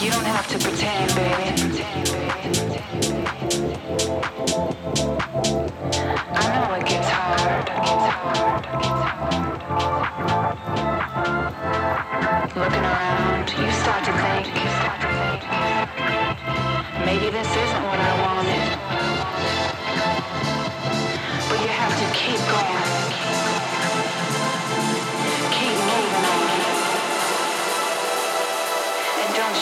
You don't have to pretend, baby. I know it gets hard. Looking around, you start to think. Maybe this isn't what I wanted. But you have to keep going.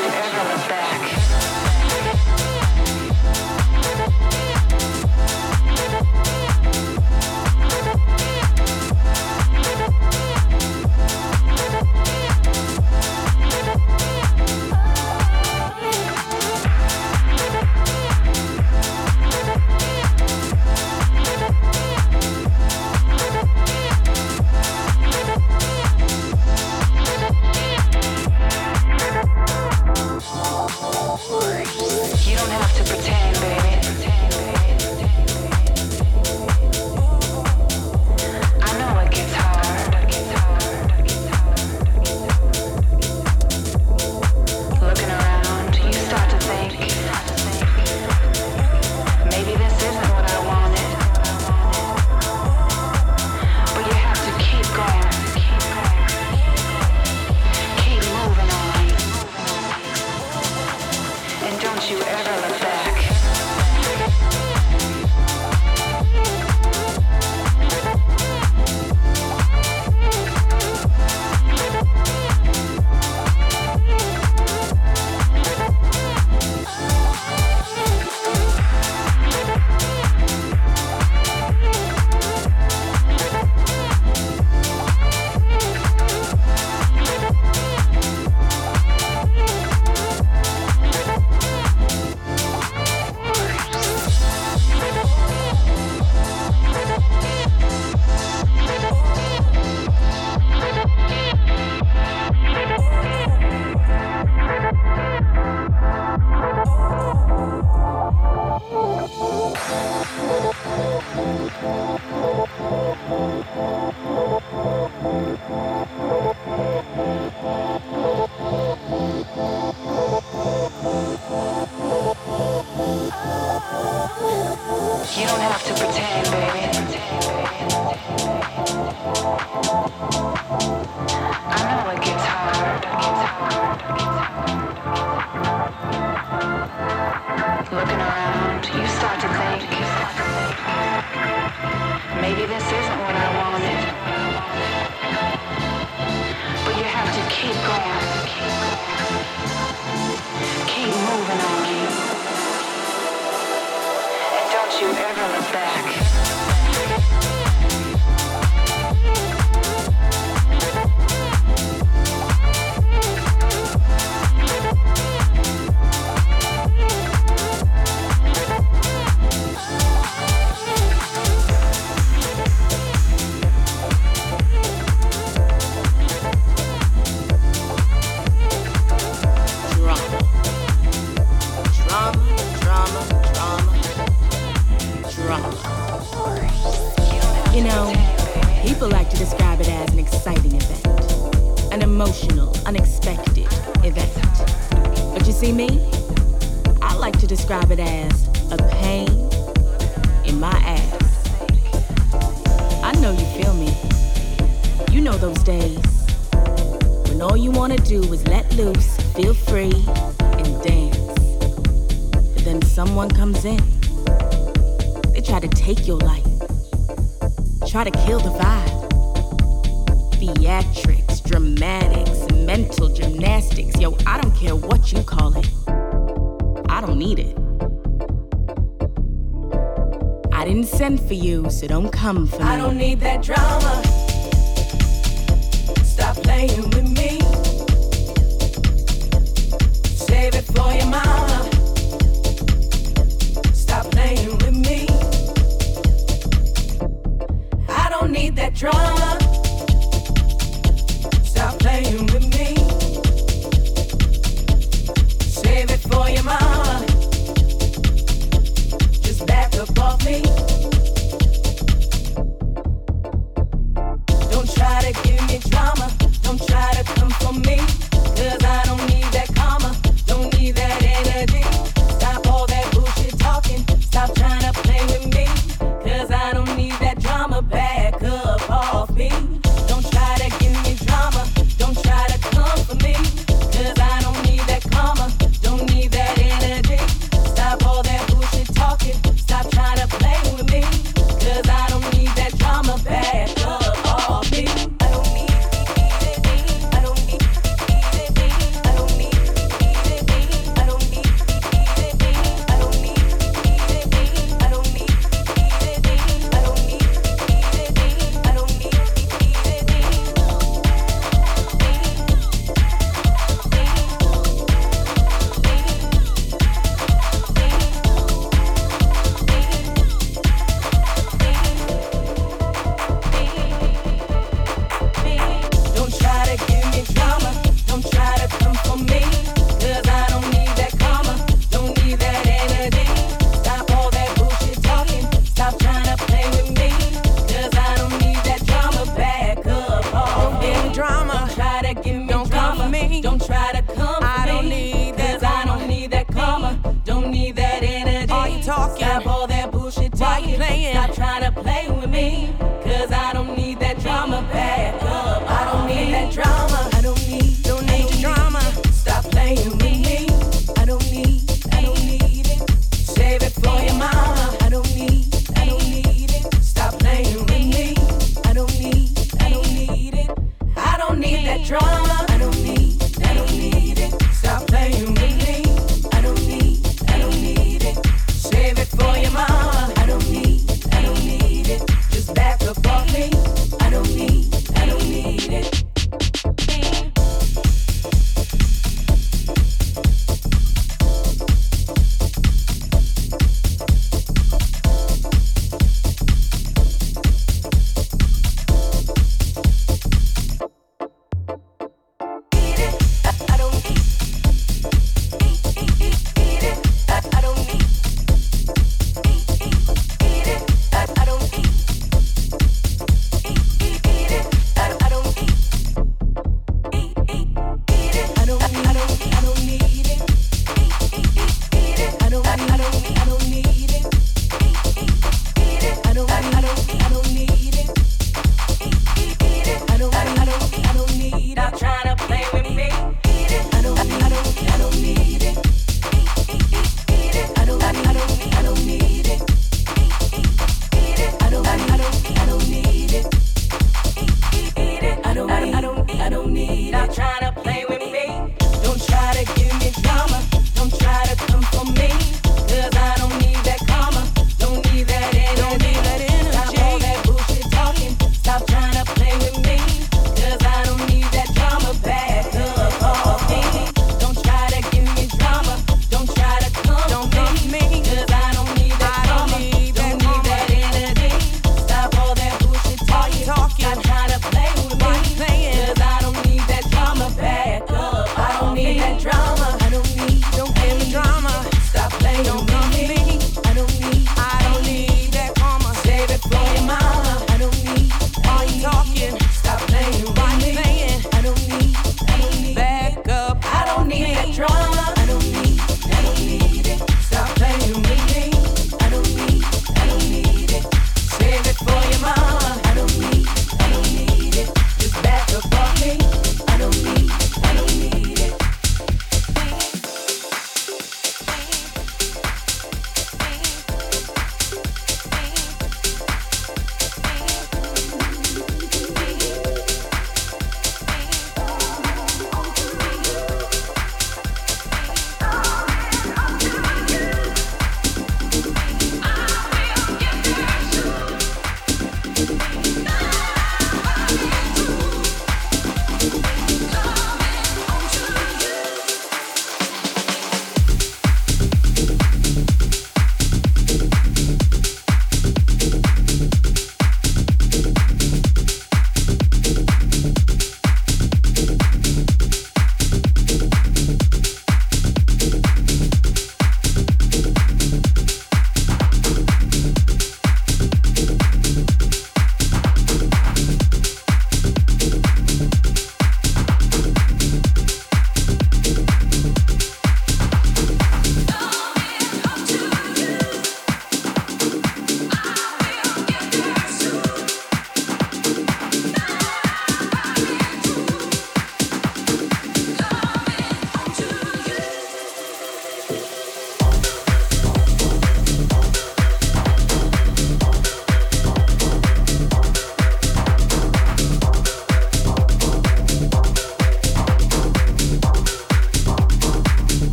you ever was emotional, unexpected event. But you see me? I like to describe it as a pain in my ass. I know you feel me. You know those days when all you want to do is let loose, feel free, and dance. But then someone comes in. They try to take your life, try to kill the vibe. Theatrics dramatics, mental gymnastics. Yo, I don't care what you call it. I don't need it. I didn't send for you, so don't come for me. I don't need that drama. Stop playing with me.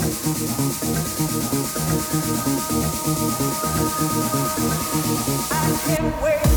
I can't wait.